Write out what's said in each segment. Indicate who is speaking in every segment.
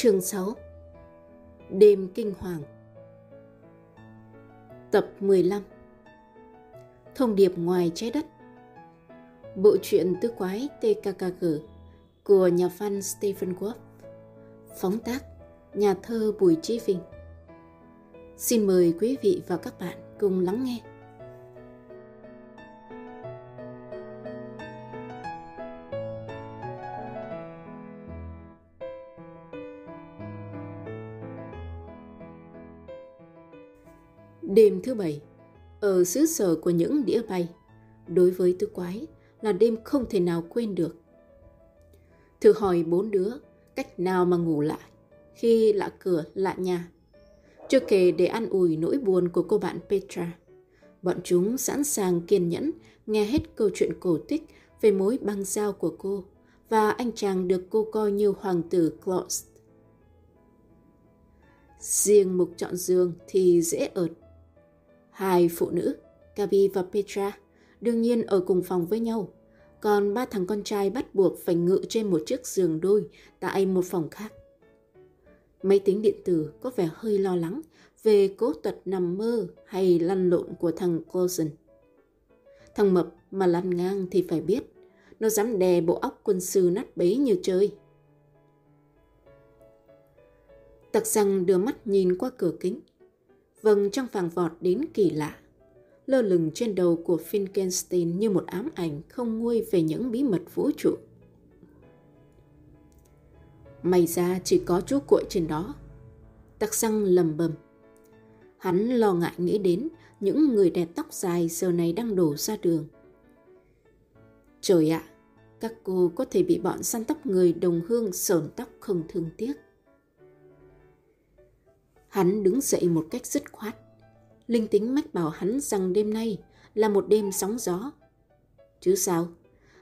Speaker 1: Chương 6 Đêm kinh hoàng. Tập 15 Thông điệp ngoài trái đất. Bộ truyện tứ quái TKKG của nhà văn Stephen Wolf. Phóng tác Nhà thơ Bùi Chí Vinh. Xin mời quý vị và các bạn cùng lắng nghe. Đêm thứ bảy, ở xứ sở của những đĩa bay, đối với tứ quái là đêm không thể nào quên được. Thử hỏi bốn đứa cách nào mà ngủ lại khi lạ cửa lạ nhà. Chưa kể để ăn ủi nỗi buồn của cô bạn Petra, bọn chúng sẵn sàng kiên nhẫn nghe hết câu chuyện cổ tích về mối băng giao của cô và anh chàng được cô coi như hoàng tử Klaus. Riêng mục chọn giường thì dễ ợt Hai phụ nữ, Gabi và Petra, đương nhiên ở cùng phòng với nhau. Còn ba thằng con trai bắt buộc phải ngự trên một chiếc giường đôi tại một phòng khác. Máy tính điện tử có vẻ hơi lo lắng về cố tật nằm mơ hay lăn lộn của thằng Coulson. Thằng mập mà lăn ngang thì phải biết, nó dám đè bộ óc quân sư nát bấy như chơi. Tặc răng đưa mắt nhìn qua cửa kính, vầng trăng vàng vọt đến kỳ lạ, lơ lửng trên đầu của Finkenstein như một ám ảnh không nguôi về những bí mật vũ trụ. May ra chỉ có chú cuội trên đó. Tắc xăng lầm bầm. Hắn lo ngại nghĩ đến những người đẹp tóc dài giờ này đang đổ ra đường. Trời ạ, các cô có thể bị bọn săn tóc người đồng hương sờn tóc không thương tiếc. Hắn đứng dậy một cách dứt khoát. Linh tính mách bảo hắn rằng đêm nay là một đêm sóng gió. Chứ sao?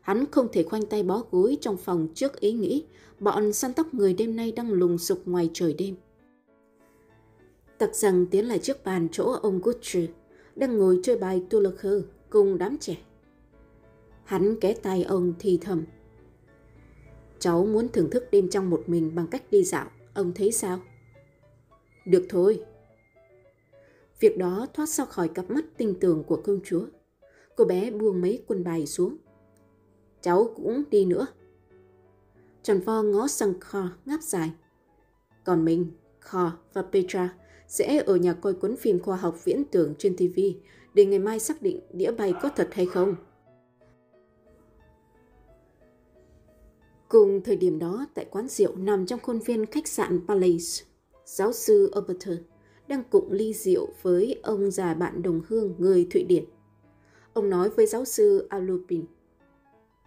Speaker 1: Hắn không thể khoanh tay bó gối trong phòng trước ý nghĩ bọn săn tóc người đêm nay đang lùng sục ngoài trời đêm. Tặc rằng tiến lại trước bàn chỗ ông Gucci đang ngồi chơi bài Tulaker cùng đám trẻ. Hắn ké tay ông thì thầm. Cháu muốn thưởng thức đêm trong một mình bằng cách đi dạo, ông thấy sao? Được thôi. Việc đó thoát ra khỏi cặp mắt tinh tường của công chúa. Cô bé buông mấy quân bài xuống. Cháu cũng đi nữa. Trần Vo ngó sang Kho ngáp dài. Còn mình, Kho và Petra sẽ ở nhà coi cuốn phim khoa học viễn tưởng trên TV để ngày mai xác định đĩa bay có thật hay không. Cùng thời điểm đó tại quán rượu nằm trong khuôn viên khách sạn Palace, giáo sư Oberton, đang cụng ly rượu với ông già bạn đồng hương người Thụy Điển. Ông nói với giáo sư Alupin,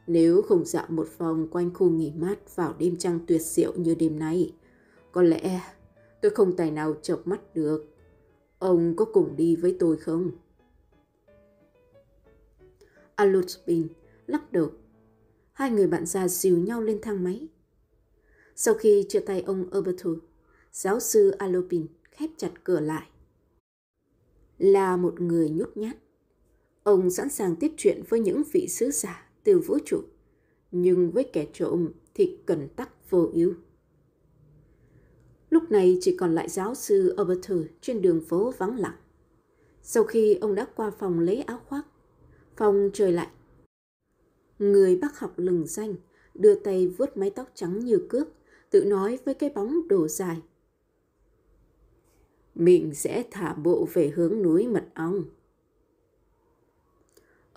Speaker 1: nếu không dạo một vòng quanh khu nghỉ mát vào đêm trăng tuyệt diệu như đêm nay, có lẽ tôi không tài nào chợp mắt được. Ông có cùng đi với tôi không? Alupin lắc đầu. Hai người bạn già dìu nhau lên thang máy. Sau khi chia tay ông Obertu, giáo sư Alopin khép chặt cửa lại. Là một người nhút nhát, ông sẵn sàng tiếp chuyện với những vị sứ giả từ vũ trụ, nhưng với kẻ trộm thì cần tắc vô ưu. Lúc này chỉ còn lại giáo sư Alberto trên đường phố vắng lặng. Sau khi ông đã qua phòng lấy áo khoác, phòng trời lạnh. Người bác học lừng danh đưa tay vuốt mái tóc trắng như cước, tự nói với cái bóng đổ dài mình sẽ thả bộ về hướng núi mật ong.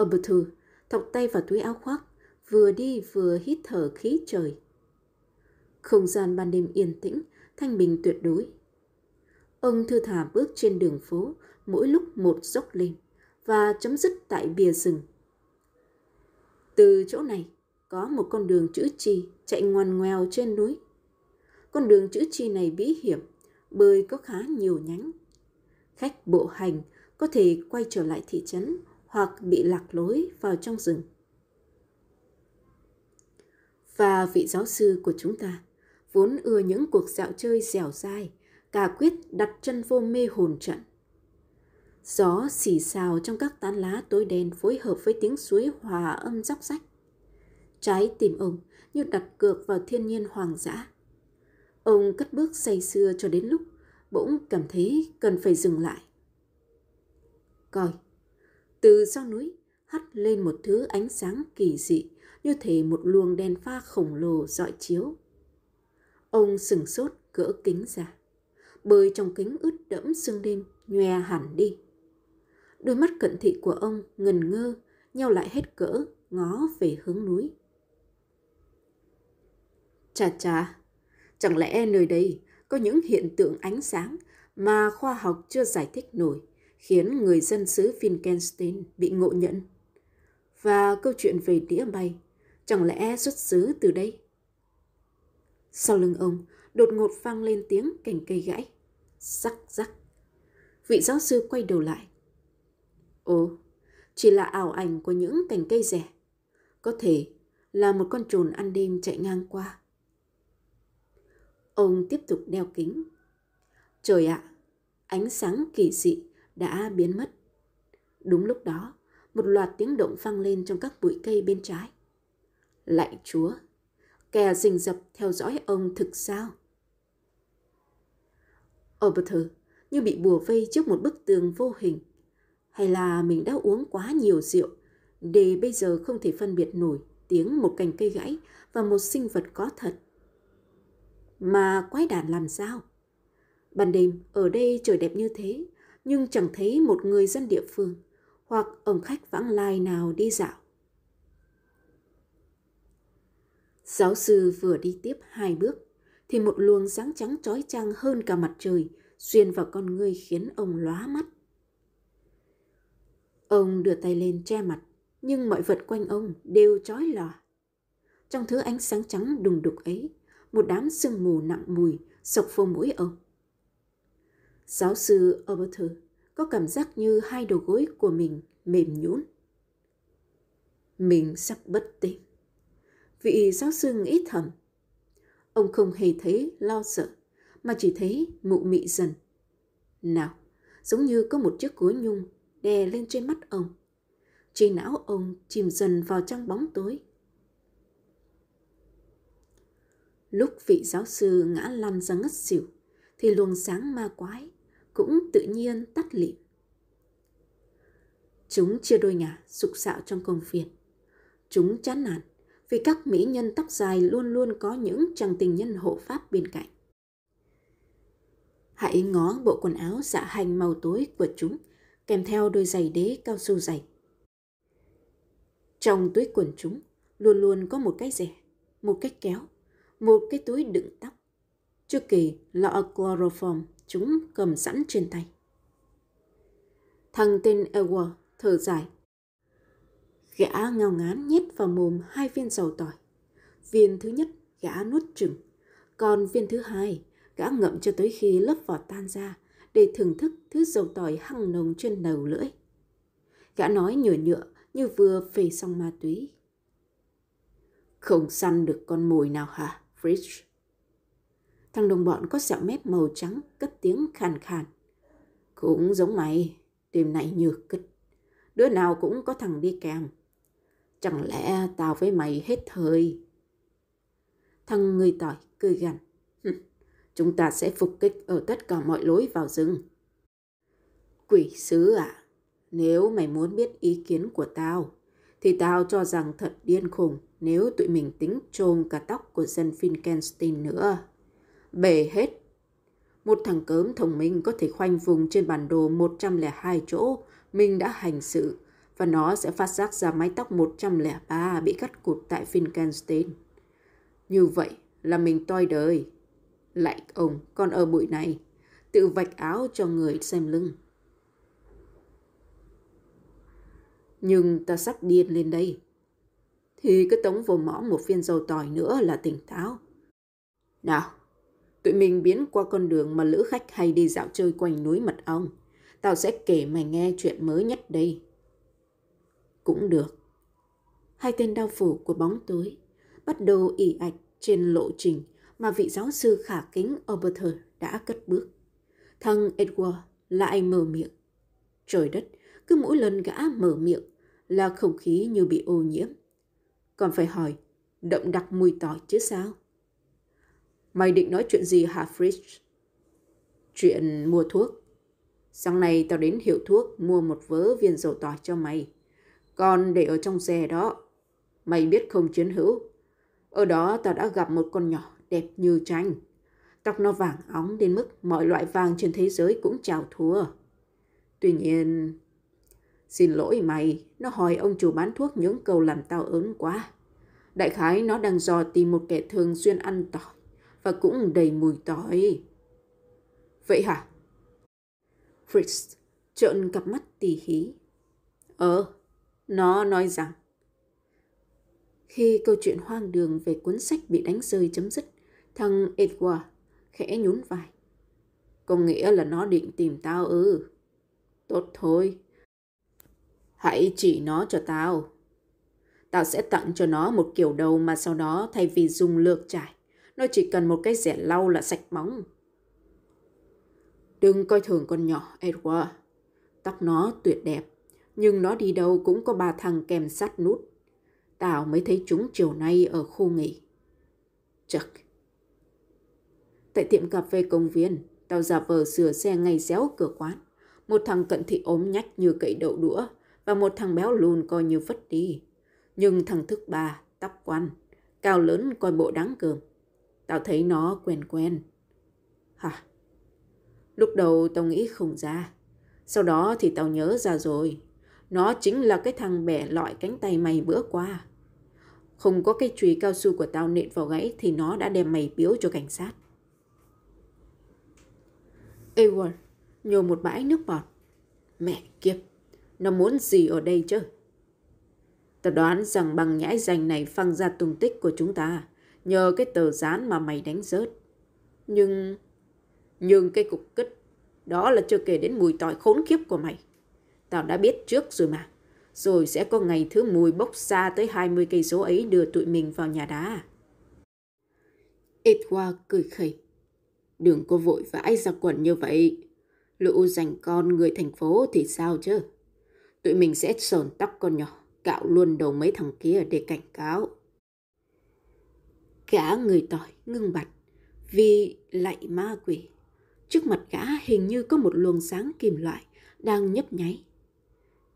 Speaker 1: Obertu thọc tay vào túi áo khoác, vừa đi vừa hít thở khí trời. Không gian ban đêm yên tĩnh, thanh bình tuyệt đối. Ông thư thả bước trên đường phố, mỗi lúc một dốc lên và chấm dứt tại bìa rừng. Từ chỗ này, có một con đường chữ chi chạy ngoằn ngoèo trên núi. Con đường chữ chi này bí hiểm, bơi có khá nhiều nhánh. Khách bộ hành có thể quay trở lại thị trấn hoặc bị lạc lối vào trong rừng. Và vị giáo sư của chúng ta vốn ưa những cuộc dạo chơi dẻo dai, cả quyết đặt chân vô mê hồn trận. Gió xì xào trong các tán lá tối đen phối hợp với tiếng suối hòa âm róc rách. Trái tim ông như đặt cược vào thiên nhiên hoàng dã Ông cất bước say sưa cho đến lúc bỗng cảm thấy cần phải dừng lại. Coi, từ sau núi hắt lên một thứ ánh sáng kỳ dị như thể một luồng đèn pha khổng lồ dọi chiếu. Ông sừng sốt gỡ kính ra, bơi trong kính ướt đẫm sương đêm nhòe hẳn đi. Đôi mắt cận thị của ông ngần ngơ, nhau lại hết cỡ, ngó về hướng núi. Chà chà, chẳng lẽ nơi đây có những hiện tượng ánh sáng mà khoa học chưa giải thích nổi, khiến người dân xứ Finkenstein bị ngộ nhận? Và câu chuyện về đĩa bay, chẳng lẽ xuất xứ từ đây? Sau lưng ông, đột ngột vang lên tiếng cành cây gãy. Rắc rắc. Vị giáo sư quay đầu lại. Ồ, chỉ là ảo ảnh của những cành cây rẻ. Có thể là một con trồn ăn đêm chạy ngang qua. Ông tiếp tục đeo kính. Trời ạ, ánh sáng kỳ dị đã biến mất. Đúng lúc đó, một loạt tiếng động vang lên trong các bụi cây bên trái. Lạy chúa, kẻ rình rập theo dõi ông thực sao? Oberther như bị bùa vây trước một bức tường vô hình. Hay là mình đã uống quá nhiều rượu để bây giờ không thể phân biệt nổi tiếng một cành cây gãy và một sinh vật có thật. Mà quái đản làm sao? Ban đêm ở đây trời đẹp như thế, nhưng chẳng thấy một người dân địa phương hoặc ông khách vãng lai nào đi dạo. Giáo sư vừa đi tiếp hai bước, thì một luồng sáng trắng trói trang hơn cả mặt trời xuyên vào con ngươi khiến ông lóa mắt. Ông đưa tay lên che mặt, nhưng mọi vật quanh ông đều trói lòa. Trong thứ ánh sáng trắng đùng đục ấy, một đám sương mù nặng mùi sộc vô mũi ông. Giáo sư oberthur có cảm giác như hai đầu gối của mình mềm nhũn. Mình sắp bất tỉnh. Vị giáo sư nghĩ thầm. Ông không hề thấy lo sợ, mà chỉ thấy mụ mị dần. Nào, giống như có một chiếc gối nhung đè lên trên mắt ông. Trí não ông chìm dần vào trong bóng tối. Lúc vị giáo sư ngã lăn ra ngất xỉu, thì luồng sáng ma quái cũng tự nhiên tắt lịm. Chúng chia đôi ngả sục sạo trong công viên. Chúng chán nản vì các mỹ nhân tóc dài luôn luôn có những chàng tình nhân hộ pháp bên cạnh. Hãy ngó bộ quần áo dạ hành màu tối của chúng, kèm theo đôi giày đế cao su dày. Trong túi quần chúng luôn luôn có một cái rẻ, một cái kéo, một cái túi đựng tóc. Chu Kỳ lọ chloroform chúng cầm sẵn trên tay. Thằng tên Edward thở dài. Gã ngao ngán nhét vào mồm hai viên dầu tỏi. Viên thứ nhất gã nuốt chừng, còn viên thứ hai gã ngậm cho tới khi lớp vỏ tan ra để thưởng thức thứ dầu tỏi hăng nồng trên đầu lưỡi. Gã nói nhựa nhựa như vừa phê xong ma túy. Không săn được con mồi nào hả, Fritz? Thằng đồng bọn có sẹo mép màu trắng cất tiếng khàn khàn. Cũng giống mày, đêm nay nhược kích. Đứa nào cũng có thằng đi kèm. Chẳng lẽ tao với mày hết thời? Thằng người tỏi cười gằn. Chúng ta sẽ phục kích ở tất cả mọi lối vào rừng. Quỷ sứ à, nếu mày muốn biết ý kiến của tao, thì tao cho rằng thật điên khùng nếu tụi mình tính trôn cả tóc của dân Finkenstein nữa. Bể hết. Một thằng cớm thông minh có thể khoanh vùng trên bản đồ 102 chỗ mình đã hành sự và nó sẽ phát giác ra mái tóc 103 bị cắt cụt tại Finkenstein. Như vậy là mình toi đời. Lại ông còn ở bụi này, tự vạch áo cho người xem lưng. Nhưng ta sắp điên lên đây. Thì cứ tống vô mõ một viên dầu tỏi nữa là tỉnh táo. Nào, tụi mình biến qua con đường mà lữ khách hay đi dạo chơi quanh núi mật ong. Tao sẽ kể mày nghe chuyện mới nhất đây. Cũng được. Hai tên đau phủ của bóng tối bắt đầu ỉ ạch trên lộ trình mà vị giáo sư khả kính Oberther đã cất bước. Thằng Edward lại mở miệng. Trời đất, cứ mỗi lần gã mở miệng là không khí như bị ô nhiễm. Còn phải hỏi, đậm đặc mùi tỏi chứ sao? Mày định nói chuyện gì hả Fritz? Chuyện mua thuốc. Sáng nay tao đến hiệu thuốc mua một vớ viên dầu tỏi cho mày. Còn để ở trong xe đó. Mày biết không chiến hữu. Ở đó tao đã gặp một con nhỏ đẹp như tranh. Tóc nó vàng óng đến mức mọi loại vàng trên thế giới cũng chào thua. Tuy nhiên... Xin lỗi mày, nó hỏi ông chủ bán thuốc những câu làm tao ớn quá. Đại khái nó đang dò tìm một kẻ thường xuyên ăn tỏi và cũng đầy mùi tỏi. Vậy hả? Fritz trợn cặp mắt tỉ hí. Ờ, nó nói rằng khi câu chuyện hoang đường về cuốn sách bị đánh rơi chấm dứt, thằng Edward khẽ nhún vai. Có nghĩa là nó định tìm tao ư. Tốt thôi. Hãy chỉ nó cho tao. Tao sẽ tặng cho nó một kiểu đầu mà sau đó thay vì dùng lược trải, nó chỉ cần một cái rẻ lau là sạch bóng. Đừng coi thường con nhỏ, Edward. Tóc nó tuyệt đẹp, nhưng nó đi đâu cũng có ba thằng kèm sát nút. Tao mới thấy chúng chiều nay ở khu nghỉ. Chắc. Tại tiệm cà phê công viên, tao giả vờ sửa xe ngay réo cửa quán. Một thằng cận thị ốm nhách như cậy đậu đũa và một thằng béo lùn coi như vất đi. Nhưng thằng thức ba, tóc quăn, cao lớn coi bộ đáng cường Tao thấy nó quen quen. Hả? Lúc đầu tao nghĩ không ra. Sau đó thì tao nhớ ra rồi. Nó chính là cái thằng bẻ lọi cánh tay mày bữa qua. Không có cái chùy cao su của tao nện vào gãy thì nó đã đem mày biếu cho cảnh sát. Edward nhổ một bãi nước bọt. Mẹ kiếp, nó muốn gì ở đây chứ? Ta đoán rằng bằng nhãi danh này phăng ra tung tích của chúng ta nhờ cái tờ dán mà mày đánh rớt. Nhưng... Nhưng cái cục kích, đó là chưa kể đến mùi tỏi khốn khiếp của mày. Tao đã biết trước rồi mà. Rồi sẽ có ngày thứ mùi bốc xa tới 20 cây số ấy đưa tụi mình vào nhà đá. Edward cười khẩy. Đừng có vội vãi ra quần như vậy. Lũ dành con người thành phố thì sao chứ? Tụi mình sẽ sờn tóc con nhỏ, cạo luôn đầu mấy thằng kia để cảnh cáo. Gã người tỏi ngưng bặt vì lạy ma quỷ. Trước mặt gã hình như có một luồng sáng kim loại đang nhấp nháy.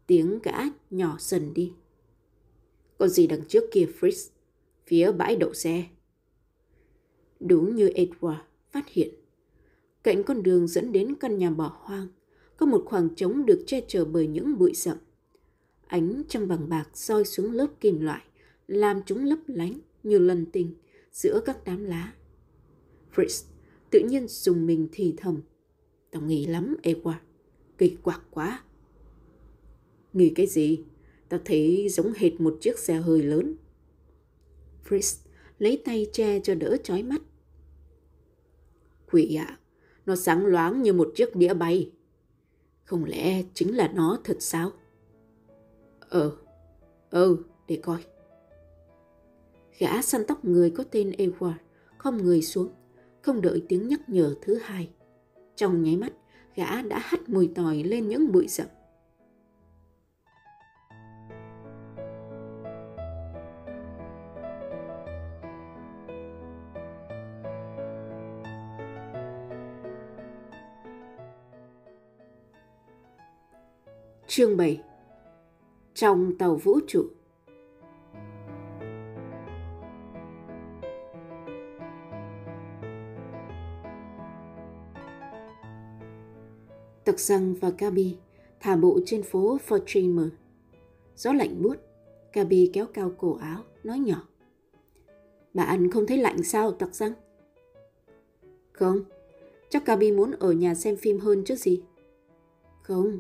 Speaker 1: Tiếng gã nhỏ dần đi. Có gì đằng trước kia Fritz, phía bãi đậu xe. Đúng như Edward phát hiện. Cạnh con đường dẫn đến căn nhà bỏ hoang, có một khoảng trống được che chở bởi những bụi rậm. Ánh trăng bằng bạc soi xuống lớp kim loại, làm chúng lấp lánh như lần tình giữa các đám lá. Fritz tự nhiên dùng mình thì thầm. Tao nghĩ lắm, Edward. Kỳ quặc quá. Nghĩ cái gì? Tao thấy giống hệt một chiếc xe hơi lớn. Fritz lấy tay che cho đỡ chói mắt. Quỷ ạ, à, nó sáng loáng như một chiếc đĩa bay. Không lẽ chính là nó thật sao? Ờ, ừ, để coi. Gã săn tóc người có tên Edward không người xuống, không đợi tiếng nhắc nhở thứ hai. Trong nháy mắt, gã đã hắt mùi tỏi lên những bụi rậm. Chương 7 Trong tàu vũ trụ Tặc răng và Gabi thả bộ trên phố Fortreamer. Gió lạnh buốt, Gabi kéo cao cổ áo, nói nhỏ. Bạn không thấy lạnh sao, tặc răng? Không, chắc Gabi muốn ở nhà xem phim hơn chứ gì. Không,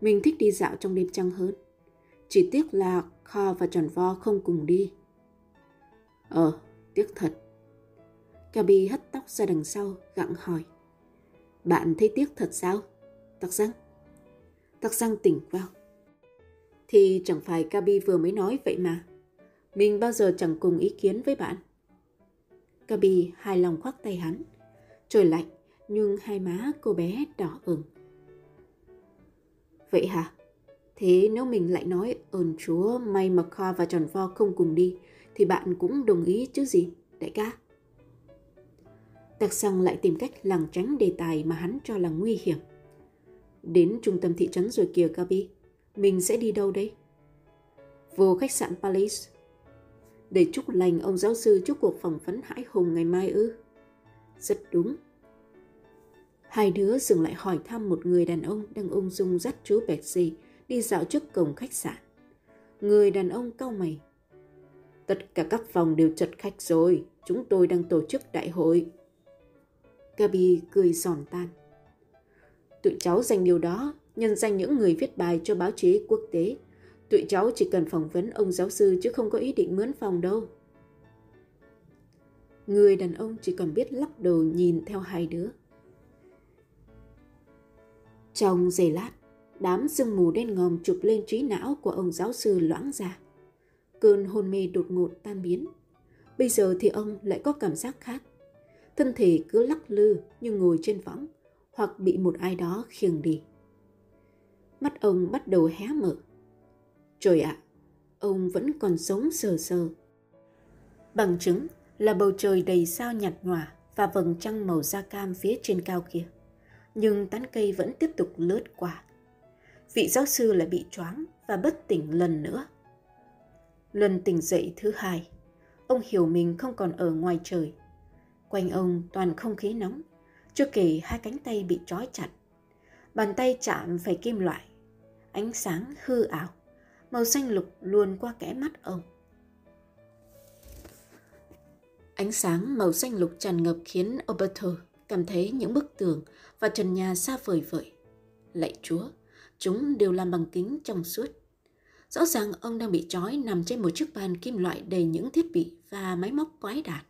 Speaker 1: mình thích đi dạo trong đêm trăng hơn. Chỉ tiếc là Kho và Tròn Vo không cùng đi. Ờ, tiếc thật. Gabi hất tóc ra đằng sau, gặng hỏi. Bạn thấy tiếc thật sao? Tặc răng. Tặc răng tỉnh vào. Thì chẳng phải Gabi vừa mới nói vậy mà. Mình bao giờ chẳng cùng ý kiến với bạn. Gabi hài lòng khoác tay hắn. Trời lạnh, nhưng hai má cô bé đỏ ửng. Vậy hả? Thế nếu mình lại nói ơn chúa may mà Kha và Tròn Vo không cùng đi thì bạn cũng đồng ý chứ gì, đại ca? Tạc xăng lại tìm cách lảng tránh đề tài mà hắn cho là nguy hiểm. Đến trung tâm thị trấn rồi kìa Gabi. Mình sẽ đi đâu đây? Vô khách sạn Palace. Để chúc lành ông giáo sư trước cuộc phỏng vấn hãi hùng ngày mai ư? Rất đúng. Hai đứa dừng lại hỏi thăm một người đàn ông đang ung dung dắt chú Betsy đi dạo trước cổng khách sạn. Người đàn ông cau mày. Tất cả các phòng đều chật khách rồi, chúng tôi đang tổ chức đại hội. Gabi cười giòn tan. Tụi cháu dành điều đó, nhân danh những người viết bài cho báo chí quốc tế. Tụi cháu chỉ cần phỏng vấn ông giáo sư chứ không có ý định mướn phòng đâu. Người đàn ông chỉ còn biết lắc đầu nhìn theo hai đứa. Trong giây lát, đám sương mù đen ngòm chụp lên trí não của ông giáo sư loãng ra. Cơn hôn mê đột ngột tan biến. Bây giờ thì ông lại có cảm giác khác. Thân thể cứ lắc lư như ngồi trên võng hoặc bị một ai đó khiêng đi. Mắt ông bắt đầu hé mở. Trời ạ, ông vẫn còn sống sờ sờ. Bằng chứng là bầu trời đầy sao nhạt nhòa và vầng trăng màu da cam phía trên cao kia. Nhưng tán cây vẫn tiếp tục lướt qua. Vị giáo sư lại bị choáng và bất tỉnh lần nữa. Lần tỉnh dậy thứ hai, ông hiểu mình không còn ở ngoài trời. Quanh ông toàn không khí nóng, chưa kể hai cánh tay bị trói chặt. Bàn tay chạm phải kim loại, ánh sáng hư ảo, màu xanh lục luồn qua kẽ mắt ông. Ánh sáng màu xanh lục tràn ngập khiến Alberto cảm thấy những bức tường và trần nhà xa vời vợi. Lạy Chúa, chúng đều làm bằng kính trong suốt. Rõ ràng ông đang bị trói nằm trên một chiếc bàn kim loại đầy những thiết bị và máy móc quái đản.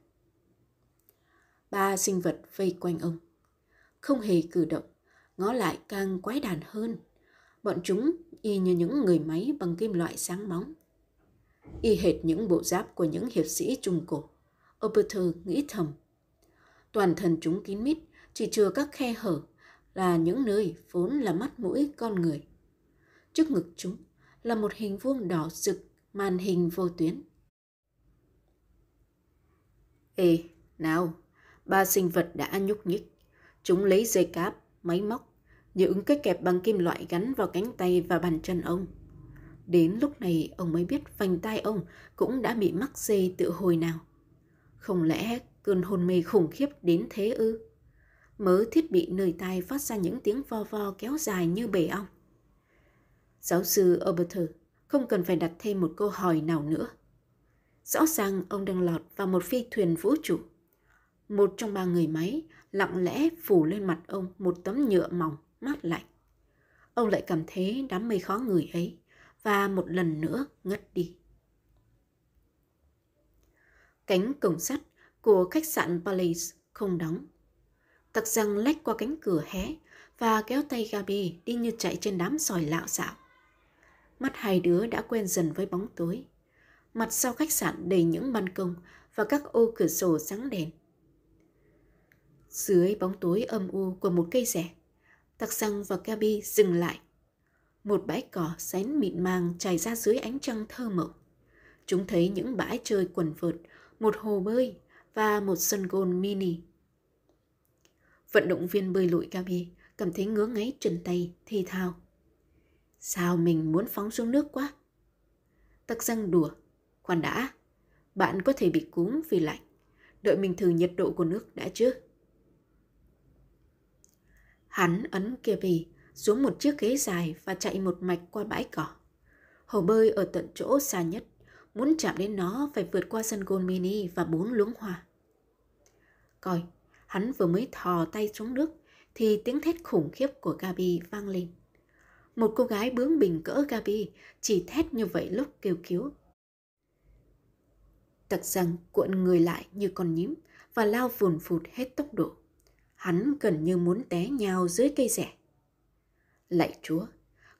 Speaker 1: Ba sinh vật vây quanh ông. Không hề cử động, ngó lại càng quái đản hơn. Bọn chúng y như những người máy bằng kim loại sáng bóng. Y hệt những bộ giáp của những hiệp sĩ trung cổ. Oberter nghĩ thầm. Toàn thân chúng kín mít, chỉ trừ các khe hở là những nơi vốn là mắt mũi con người. Trước ngực chúng là một hình vuông đỏ rực, màn hình vô tuyến. Ê, nào, ba sinh vật đã nhúc nhích. Chúng lấy dây cáp, máy móc, những cái kẹp bằng kim loại gắn vào cánh tay và bàn chân ông. Đến lúc này ông mới biết vành tai ông cũng đã bị mắc dây tự hồi nào. Không lẽ cơn hôn mê khủng khiếp đến thế ư? Mớ thiết bị nơi tai phát ra những tiếng vo vo kéo dài như bể ong. Giáo sư Oberter không cần phải đặt thêm một câu hỏi nào nữa. Rõ ràng ông đang lọt vào một phi thuyền vũ trụ. Một trong ba người máy lặng lẽ phủ lên mặt ông một tấm nhựa mỏng, mát lạnh. Ông lại cảm thấy đám mây khó người ấy và một lần nữa ngất đi. Cánh cổng sắt của khách sạn Palace không đóng. Tặc răng lách qua cánh cửa hé và kéo tay Gabi đi như chạy trên đám sỏi lạo xạo. Mắt hai đứa đã quen dần với bóng tối. Mặt sau khách sạn đầy những ban công và các ô cửa sổ sáng đèn. Dưới bóng tối âm u của một cây rẻ, Tặc răng và Gabi dừng lại. Một bãi cỏ xén mịn màng trải ra dưới ánh trăng thơ mộng. Chúng thấy những bãi chơi quần vợt, một hồ bơi và một sân gôn mini. Vận động viên bơi lội Gabi cảm thấy ngứa ngáy trần tay, thi thao. Sao mình muốn phóng xuống nước quá? Tắc răng đùa. Khoan đã, bạn có thể bị cúm vì lạnh. Đợi mình thử nhiệt độ của nước đã chứ. Hắn ấn Gabi xuống một chiếc ghế dài và chạy một mạch qua bãi cỏ. Hồ bơi ở tận chỗ xa nhất, muốn chạm đến nó phải vượt qua sân gôn mini và bốn luống hoa. Coi, hắn vừa mới thò tay xuống nước thì tiếng thét khủng khiếp của Gabi vang lên. Một cô gái bướng bỉnh cỡ Gabi chỉ thét như vậy lúc kêu cứu. Tặc rằng cuộn người lại như con nhím và lao vùn phụt hết tốc độ. Hắn gần như muốn té nhào dưới cây rẻ. Lạy chúa,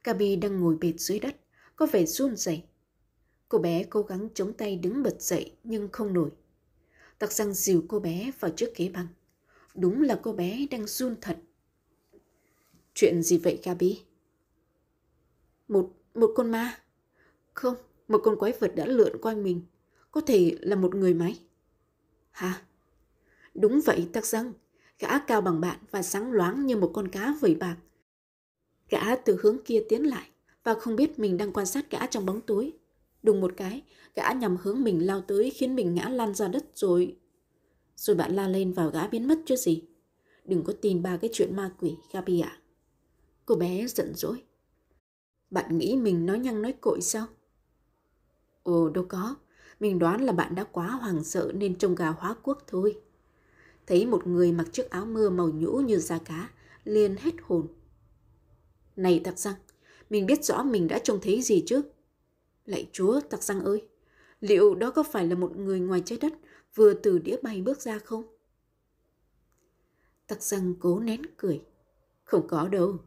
Speaker 1: Gabi đang ngồi bệt dưới đất, có vẻ run rẩy. Cô bé cố gắng chống tay đứng bật dậy nhưng không nổi. Tặc răng dìu cô bé vào trước ghế băng. Đúng là cô bé đang run thật. Chuyện gì vậy Gabi? Một, một con ma? Không, một con quái vật đã lượn quanh mình. Có thể là một người máy. Hả? Đúng vậy, tắc răng. Gã cao bằng bạn và sáng loáng như một con cá vẩy bạc. Gã từ hướng kia tiến lại và không biết mình đang quan sát gã trong bóng tối. Đùng một cái, gã nhằm hướng mình lao tới khiến mình ngã lăn ra đất rồi. Rồi bạn la lên vào gã biến mất chứ gì. Đừng có tin ba cái chuyện ma quỷ, Gabi ạ. À. Cô bé giận dỗi. Bạn nghĩ mình nói nhăng nói cội sao? Ồ, đâu có. Mình đoán là bạn đã quá hoàng sợ nên trông gà hóa quốc thôi. Thấy một người mặc chiếc áo mưa màu nhũ như da cá, liền hết hồn. Này tặc răng, mình biết rõ mình đã trông thấy gì chứ. Lạy chúa, tặc răng ơi, liệu đó có phải là một người ngoài trái đất vừa từ đĩa bay bước ra không? Tặc răng cố nén cười. Không có đâu.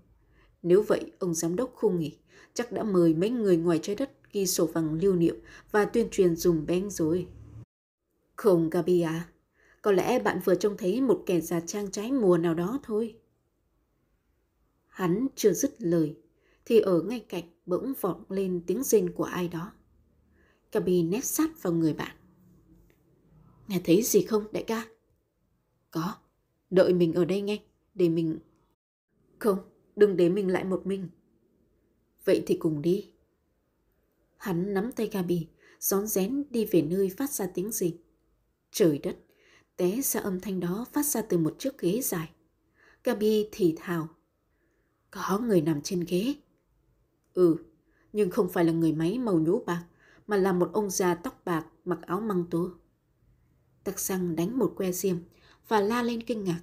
Speaker 1: Nếu vậy, ông giám đốc khu nghỉ chắc đã mời mấy người ngoài trái đất ghi sổ vàng lưu niệm và tuyên truyền dùng beng rồi. Không, Gabi à, có lẽ bạn vừa trông thấy một kẻ già trang trái mùa nào đó thôi. Hắn chưa dứt lời, thì ở ngay cạnh bỗng vọng lên tiếng rên của ai đó. Gabi nét sát vào người bạn. Nghe thấy gì không đại ca? Có, đợi mình ở đây nghe. để mình... Không, đừng để mình lại một mình. Vậy thì cùng đi. Hắn nắm tay Gabi, rón rén đi về nơi phát ra tiếng gì. Trời đất, té ra âm thanh đó phát ra từ một chiếc ghế dài. Gabi thì thào. Có người nằm trên ghế. Ừ, nhưng không phải là người máy màu nhũ bạc, mà là một ông già tóc bạc mặc áo măng tố. Tắc xăng đánh một que diêm và la lên kinh ngạc.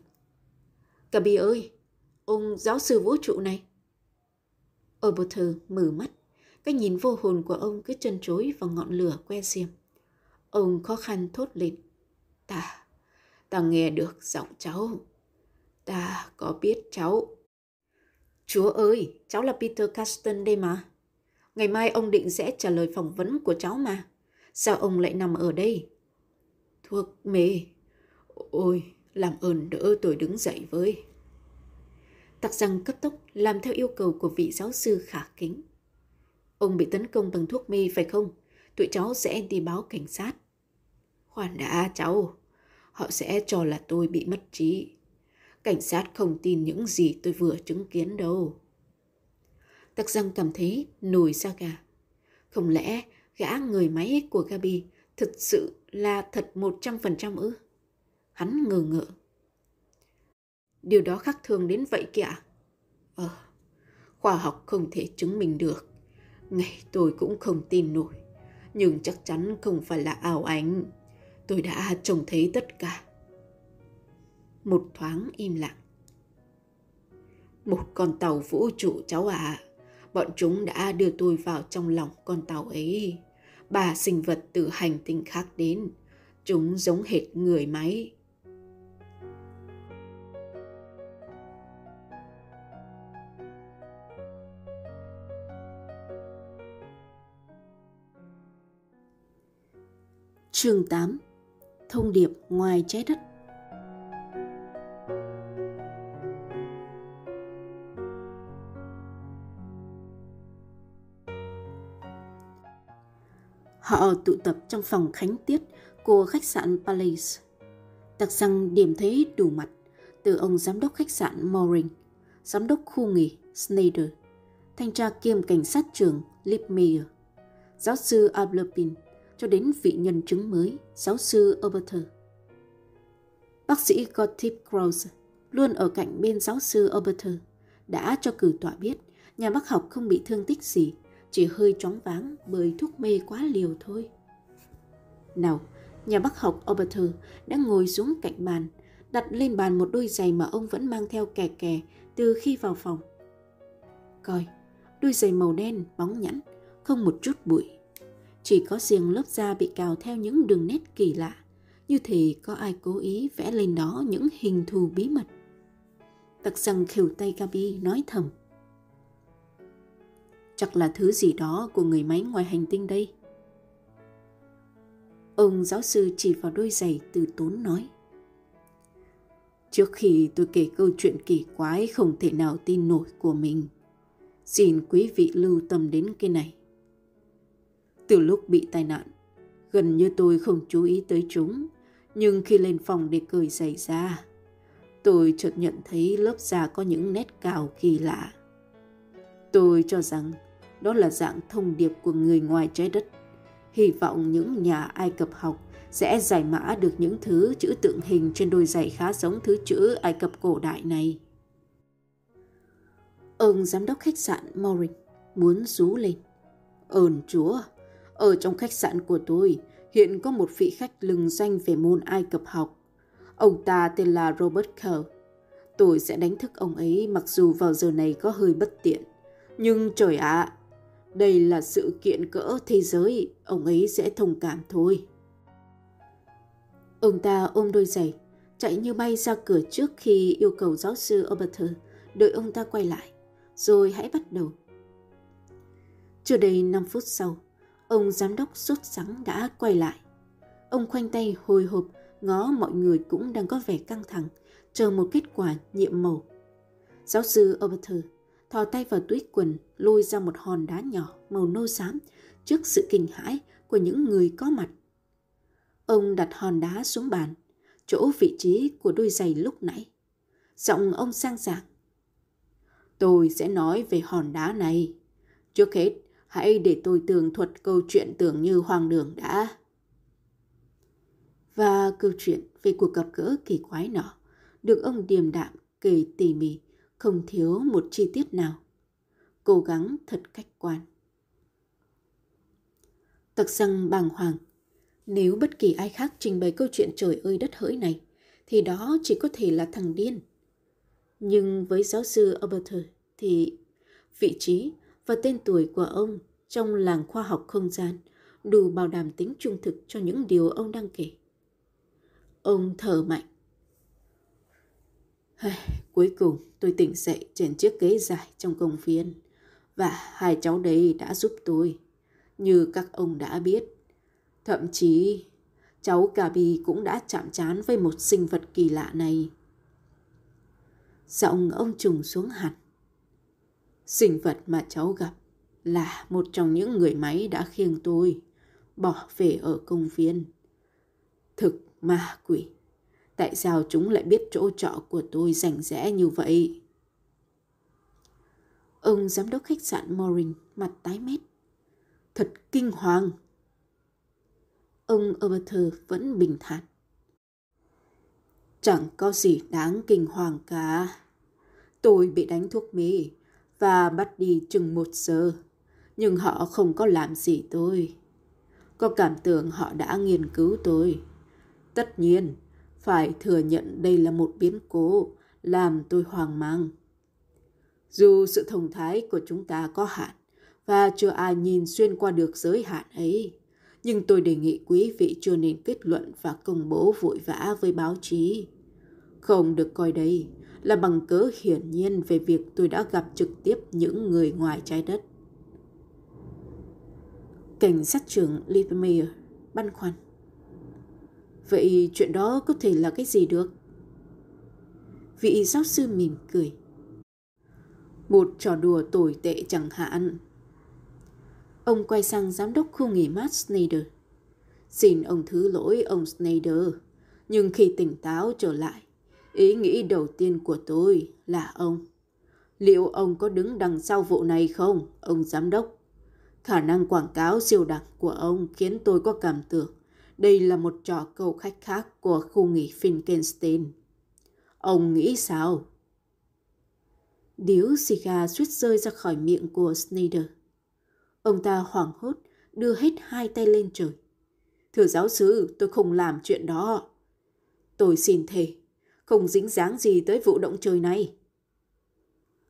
Speaker 1: Gabi ơi, ông giáo sư vũ trụ này. Oberther mở mắt cái nhìn vô hồn của ông cứ chân chối vào ngọn lửa que diêm. Ông khó khăn thốt lên. Ta, ta nghe được giọng cháu. Ta có biết cháu. Chúa ơi, cháu là Peter Caston đây mà. Ngày mai ông định sẽ trả lời phỏng vấn của cháu mà. Sao ông lại nằm ở đây? Thuốc mê. Ôi, làm ơn đỡ tôi đứng dậy với. Tặc rằng cấp tốc làm theo yêu cầu của vị giáo sư khả kính. Ông bị tấn công bằng thuốc mê phải không? Tụi cháu sẽ đi báo cảnh sát. Khoan đã cháu, họ sẽ cho là tôi bị mất trí. Cảnh sát không tin những gì tôi vừa chứng kiến đâu. Tắc răng cảm thấy nổi da gà. Không lẽ gã người máy của Gabi thực sự là thật một trăm phần trăm ư? Hắn ngờ ngợ. Điều đó khác thường đến vậy kìa. Ờ, khoa học không thể chứng minh được. Ngay tôi cũng không tin nổi. Nhưng chắc chắn không phải là ảo ảnh. Tôi đã trông thấy tất cả. Một thoáng im lặng. Một con tàu vũ trụ cháu ạ. À. Bọn chúng đã đưa tôi vào trong lòng con tàu ấy. Ba sinh vật từ hành tinh khác đến. Chúng giống hệt người máy. Chương 8 Thông điệp ngoài trái đất Họ tụ tập trong phòng khánh tiết của khách sạn Palace. Tặc rằng điểm thấy đủ mặt từ ông giám đốc khách sạn Moring, giám đốc khu nghỉ Snyder, thanh tra kiêm cảnh sát trưởng Lipmeyer, giáo sư Ablerpin, cho đến vị nhân chứng mới, giáo sư Oberter. Bác sĩ Gottlieb Krause luôn ở cạnh bên giáo sư Oberter đã cho cử tọa biết nhà bác học không bị thương tích gì, chỉ hơi chóng váng bởi thuốc mê quá liều thôi. Nào, nhà bác học Oberter đã ngồi xuống cạnh bàn, đặt lên bàn một đôi giày mà ông vẫn mang theo kè kè từ khi vào phòng. Coi, đôi giày màu đen, bóng nhẵn, không một chút bụi chỉ có riêng lớp da bị cào theo những đường nét kỳ lạ, như thể có ai cố ý vẽ lên đó những hình thù bí mật. Tặc rằng khều tay Gabi nói thầm. Chắc là thứ gì đó của người máy ngoài hành tinh đây. Ông giáo sư chỉ vào đôi giày từ tốn nói. Trước khi tôi kể câu chuyện kỳ quái không thể nào tin nổi của mình, xin quý vị lưu tâm đến cái này. Từ lúc bị tai nạn, gần như tôi không chú ý tới chúng. Nhưng khi lên phòng để cởi giày ra, tôi chợt nhận thấy lớp da có những nét cào kỳ lạ. Tôi cho rằng đó là dạng thông điệp của người ngoài trái đất. Hy vọng những nhà Ai Cập học sẽ giải mã được những thứ chữ tượng hình trên đôi giày khá giống thứ chữ Ai Cập cổ đại này. Ông giám đốc khách sạn Morin muốn rú lên. Ơn Chúa, ở trong khách sạn của tôi hiện có một vị khách lừng danh về môn Ai Cập học. Ông ta tên là Robert Kerr. Tôi sẽ đánh thức ông ấy mặc dù vào giờ này có hơi bất tiện. Nhưng trời ạ, à, đây là sự kiện cỡ thế giới, ông ấy sẽ thông cảm thôi. Ông ta ôm đôi giày, chạy như bay ra cửa trước khi yêu cầu giáo sư Oberter đợi ông ta quay lại, rồi hãy bắt đầu. Chưa đầy 5 phút sau, ông giám đốc sốt sắng đã quay lại. Ông khoanh tay hồi hộp, ngó mọi người cũng đang có vẻ căng thẳng, chờ một kết quả nhiệm màu. Giáo sư Oberter thò tay vào túi quần, lôi ra một hòn đá nhỏ màu nâu xám trước sự kinh hãi của những người có mặt. Ông đặt hòn đá xuống bàn, chỗ vị trí của đôi giày lúc nãy. Giọng ông sang giảng. Tôi sẽ nói về hòn đá này. Trước hết, hãy để tôi tường thuật câu chuyện tưởng như hoang đường đã. Và câu chuyện về cuộc gặp gỡ kỳ quái nọ được ông điềm đạm kể tỉ mỉ, không thiếu một chi tiết nào. Cố gắng thật khách quan. Tặc răng bàng hoàng nếu bất kỳ ai khác trình bày câu chuyện trời ơi đất hỡi này, thì đó chỉ có thể là thằng điên. Nhưng với giáo sư Alberter thì vị trí và tên tuổi của ông trong làng khoa học không gian đủ bảo đảm tính trung thực cho những điều ông đang kể. Ông thở mạnh. Cuối cùng tôi tỉnh dậy trên chiếc ghế dài trong công viên và hai cháu đấy đã giúp tôi. Như các ông đã biết, Thậm chí, cháu Gabi cũng đã chạm trán với một sinh vật kỳ lạ này. Giọng ông trùng xuống hẳn. Sinh vật mà cháu gặp là một trong những người máy đã khiêng tôi bỏ về ở công viên. Thực ma quỷ, tại sao chúng lại biết chỗ trọ của tôi rành rẽ như vậy? Ông giám đốc khách sạn Morin mặt tái mét. Thật kinh hoàng. Ông Oberther vẫn bình thản. Chẳng có gì đáng kinh hoàng cả. Tôi bị đánh thuốc mê và bắt đi chừng một giờ. Nhưng họ không có làm gì tôi. Có cảm tưởng họ đã nghiên cứu tôi. Tất nhiên, phải thừa nhận đây là một biến cố làm tôi hoang mang. Dù sự thông thái của chúng ta có hạn và chưa ai nhìn xuyên qua được giới hạn ấy, nhưng tôi đề nghị quý vị chưa nên kết luận và công bố vội vã với báo chí. Không được coi đây là bằng cớ hiển nhiên về việc tôi đã gặp trực tiếp những người ngoài trái đất. Cảnh sát trưởng Livermere băn khoăn. Vậy chuyện đó có thể là cái gì được? Vị giáo sư mỉm cười. Một trò đùa tồi tệ chẳng hạn. Ông quay sang giám đốc khu nghỉ mát Snyder. Xin ông thứ lỗi ông Snyder, nhưng khi tỉnh táo trở lại, ý nghĩ đầu tiên của tôi là ông. Liệu ông có đứng đằng sau vụ này không, ông giám đốc? Khả năng quảng cáo siêu đặc của ông khiến tôi có cảm tưởng đây là một trò câu khách khác của khu nghỉ Finkenstein. Ông nghĩ sao? Điếu xì gà suýt rơi ra khỏi miệng của Snyder. Ông ta hoảng hốt, đưa hết hai tay lên trời. Thưa giáo sư, tôi không làm chuyện đó. Tôi xin thề, không dính dáng gì tới vụ động trời này.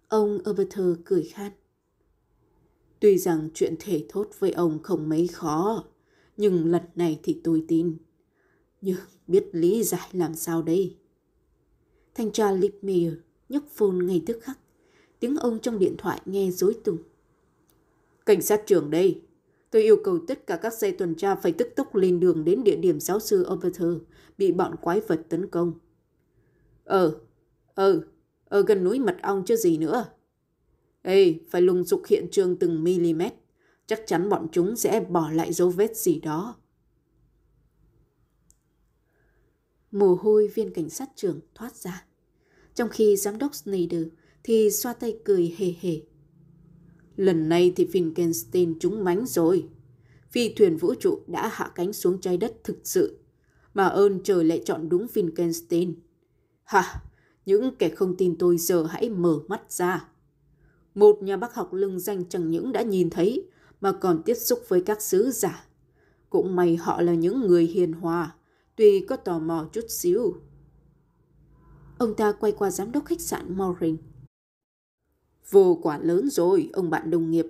Speaker 1: Ông Oberter cười khan. Tuy rằng chuyện thể thốt với ông không mấy khó, nhưng lần này thì tôi tin. Nhưng biết lý giải làm sao đây? Thanh tra Lipmeyer nhấc phone ngay tức khắc. Tiếng ông trong điện thoại nghe rối tung. Cảnh sát trưởng đây. Tôi yêu cầu tất cả các xe tuần tra phải tức tốc lên đường đến địa điểm giáo sư Oberter bị bọn quái vật tấn công. Ờ, ờ, ở gần núi mật ong chứ gì nữa. Ê, phải lùng sục hiện trường từng mm. Chắc chắn bọn chúng sẽ bỏ lại dấu vết gì đó. Mồ hôi viên cảnh sát trưởng thoát ra. Trong khi giám đốc Snyder thì xoa tay cười hề hề. Lần này thì Finkenstein trúng mánh rồi. Phi thuyền vũ trụ đã hạ cánh xuống trái đất thực sự. Mà ơn trời lại chọn đúng Finkenstein. Hả, những kẻ không tin tôi giờ hãy mở mắt ra. Một nhà bác học lưng danh chẳng những đã nhìn thấy mà còn tiếp xúc với các sứ giả. Cũng may họ là những người hiền hòa, tuy có tò mò chút xíu. Ông ta quay qua giám đốc khách sạn Morin. Vô quả lớn rồi, ông bạn đồng nghiệp.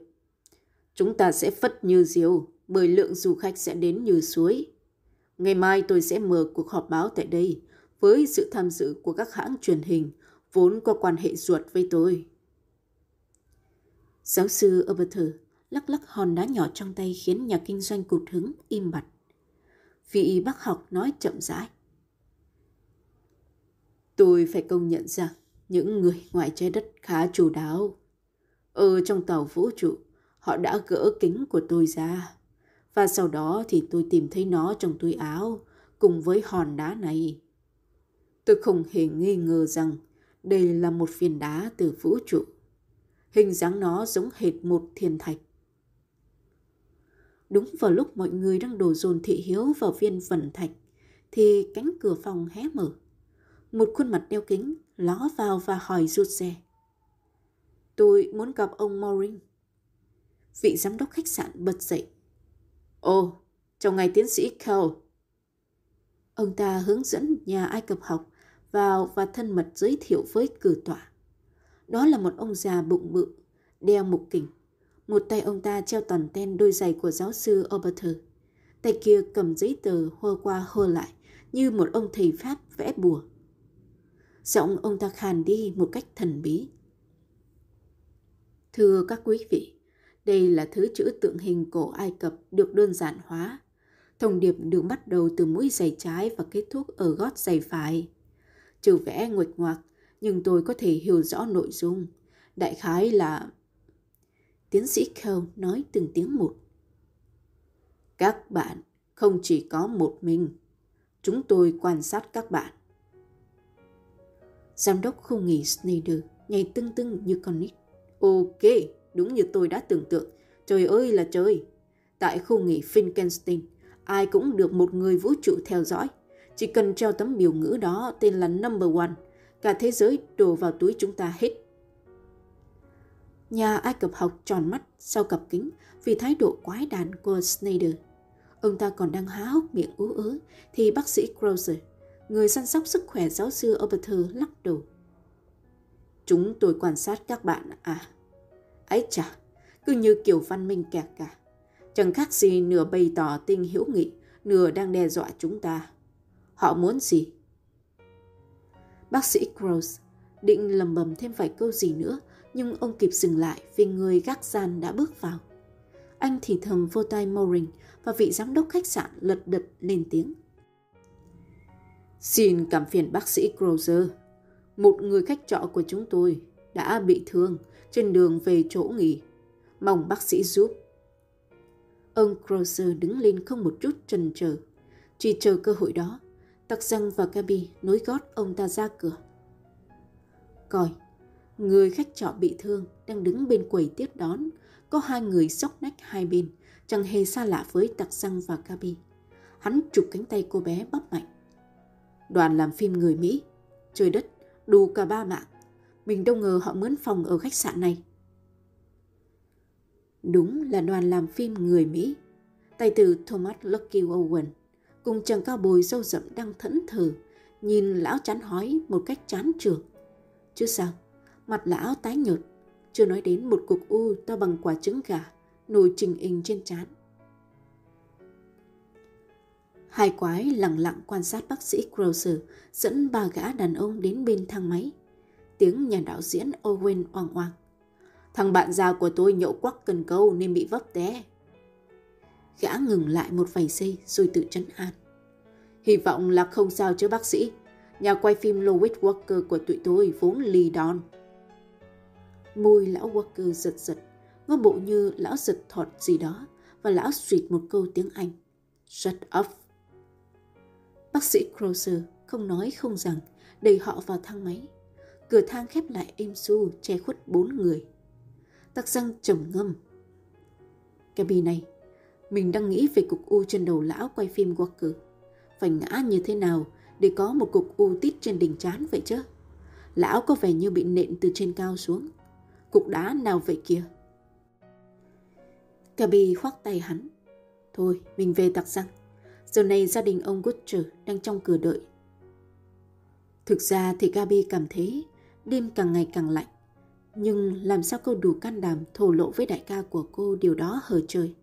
Speaker 1: Chúng ta sẽ phất như diều, bởi lượng du khách sẽ đến như suối. Ngày mai tôi sẽ mở cuộc họp báo tại đây với sự tham dự của các hãng truyền hình vốn có quan hệ ruột với tôi. Giáo sư Oberther lắc lắc hòn đá nhỏ trong tay khiến nhà kinh doanh cụt hứng im bặt. Vị bác học nói chậm rãi. Tôi phải công nhận rằng những người ngoài trái đất khá chủ đáo. Ở trong tàu vũ trụ, họ đã gỡ kính của tôi ra. Và sau đó thì tôi tìm thấy nó trong túi áo cùng với hòn đá này. Tôi không hề nghi ngờ rằng đây là một viên đá từ vũ trụ. Hình dáng nó giống hệt một thiên thạch. Đúng vào lúc mọi người đang đổ dồn thị hiếu vào viên vần thạch, thì cánh cửa phòng hé mở. Một khuôn mặt đeo kính ló vào và hỏi rụt rè. Tôi muốn gặp ông Morin. Vị giám đốc khách sạn bật dậy. Ồ, chào ngài tiến sĩ Kell. Ông ta hướng dẫn nhà Ai Cập học vào và thân mật giới thiệu với cử tọa. Đó là một ông già bụng bự, đeo mục kỉnh. Một tay ông ta treo toàn ten đôi giày của giáo sư Oberter. Tay kia cầm giấy tờ hô qua hô lại như một ông thầy Pháp vẽ bùa. Giọng ông ta khàn đi một cách thần bí. Thưa các quý vị, đây là thứ chữ tượng hình cổ Ai Cập được đơn giản hóa. Thông điệp được bắt đầu từ mũi giày trái và kết thúc ở gót giày phải. Chữ vẽ nguệch ngoạc, nhưng tôi có thể hiểu rõ nội dung. Đại khái là... Tiến sĩ Cole nói từng tiếng một. Các bạn không chỉ có một mình. Chúng tôi quan sát các bạn. Giám đốc không nghỉ Snyder nhảy tưng tưng như con nít. Ok, đúng như tôi đã tưởng tượng. Trời ơi là trời! Tại khu nghỉ Finkenstein, ai cũng được một người vũ trụ theo dõi. Chỉ cần treo tấm biểu ngữ đó tên là number one, cả thế giới đổ vào túi chúng ta hết. Nhà Ai Cập học tròn mắt sau cặp kính vì thái độ quái đản của Snyder. Ông ta còn đang há hốc miệng ú ớ thì bác sĩ Krauser, người săn sóc sức khỏe giáo sư Oberther lắc đầu. Chúng tôi quan sát các bạn à. Ấy chà, cứ như kiểu văn minh kẹt cả. Chẳng khác gì nửa bày tỏ tình hữu nghị, nửa đang đe dọa chúng ta. Họ muốn gì? Bác sĩ Gross định lầm bầm thêm vài câu gì nữa, nhưng ông kịp dừng lại vì người gác gian đã bước vào. Anh thì thầm vô tay Morin và vị giám đốc khách sạn lật đật lên tiếng. Xin cảm phiền bác sĩ Grozer. Một người khách trọ của chúng tôi đã bị thương trên đường về chỗ nghỉ. Mong bác sĩ giúp. Ông Grozer đứng lên không một chút chần chờ. Chỉ chờ cơ hội đó, Tắc răng và Gabi nối gót ông ta ra cửa. Coi, người khách trọ bị thương đang đứng bên quầy tiếp đón. Có hai người sóc nách hai bên, chẳng hề xa lạ với Tặc Răng và Gabi. Hắn chụp cánh tay cô bé bóp mạnh. Đoàn làm phim người Mỹ. Trời đất, đủ cả ba mạng. Mình đâu ngờ họ mướn phòng ở khách sạn này. Đúng là đoàn làm phim người Mỹ. Tài tử Thomas Lucky Owen cùng chàng cao bồi sâu rậm đang thẫn thờ, nhìn lão chán hói một cách chán trường. Chứ sao, mặt lão tái nhợt, chưa nói đến một cục u to bằng quả trứng gà, nổi trình hình trên trán. Hai quái lặng lặng quan sát bác sĩ Grocer dẫn ba gã đàn ông đến bên thang máy. Tiếng nhà đạo diễn Owen oang oang. Thằng bạn già của tôi nhậu quắc cần câu nên bị vấp té. Gã ngừng lại một vài giây rồi tự chấn an. Hy vọng là không sao chứ bác sĩ. Nhà quay phim Lois Walker của tụi tôi vốn lì đòn. Môi lão Walker giật giật, ngó bộ như lão giật thọt gì đó và lão suyệt một câu tiếng Anh. Shut up. Bác sĩ Crozer không nói không rằng đẩy họ vào thang máy. Cửa thang khép lại êm su che khuất bốn người. Tắc răng trầm ngâm. Gabi này, mình đang nghĩ về cục u trên đầu lão quay phim Walker. Phải ngã như thế nào để có một cục u tít trên đỉnh chán vậy chứ? Lão có vẻ như bị nện từ trên cao xuống. Cục đá nào vậy kia? Gabi khoác tay hắn. Thôi, mình về tặc răng. Giờ này gia đình ông Butcher đang trong cửa đợi. Thực ra thì Gabi cảm thấy đêm càng ngày càng lạnh. Nhưng làm sao cô đủ can đảm thổ lộ với đại ca của cô điều đó hờ trời.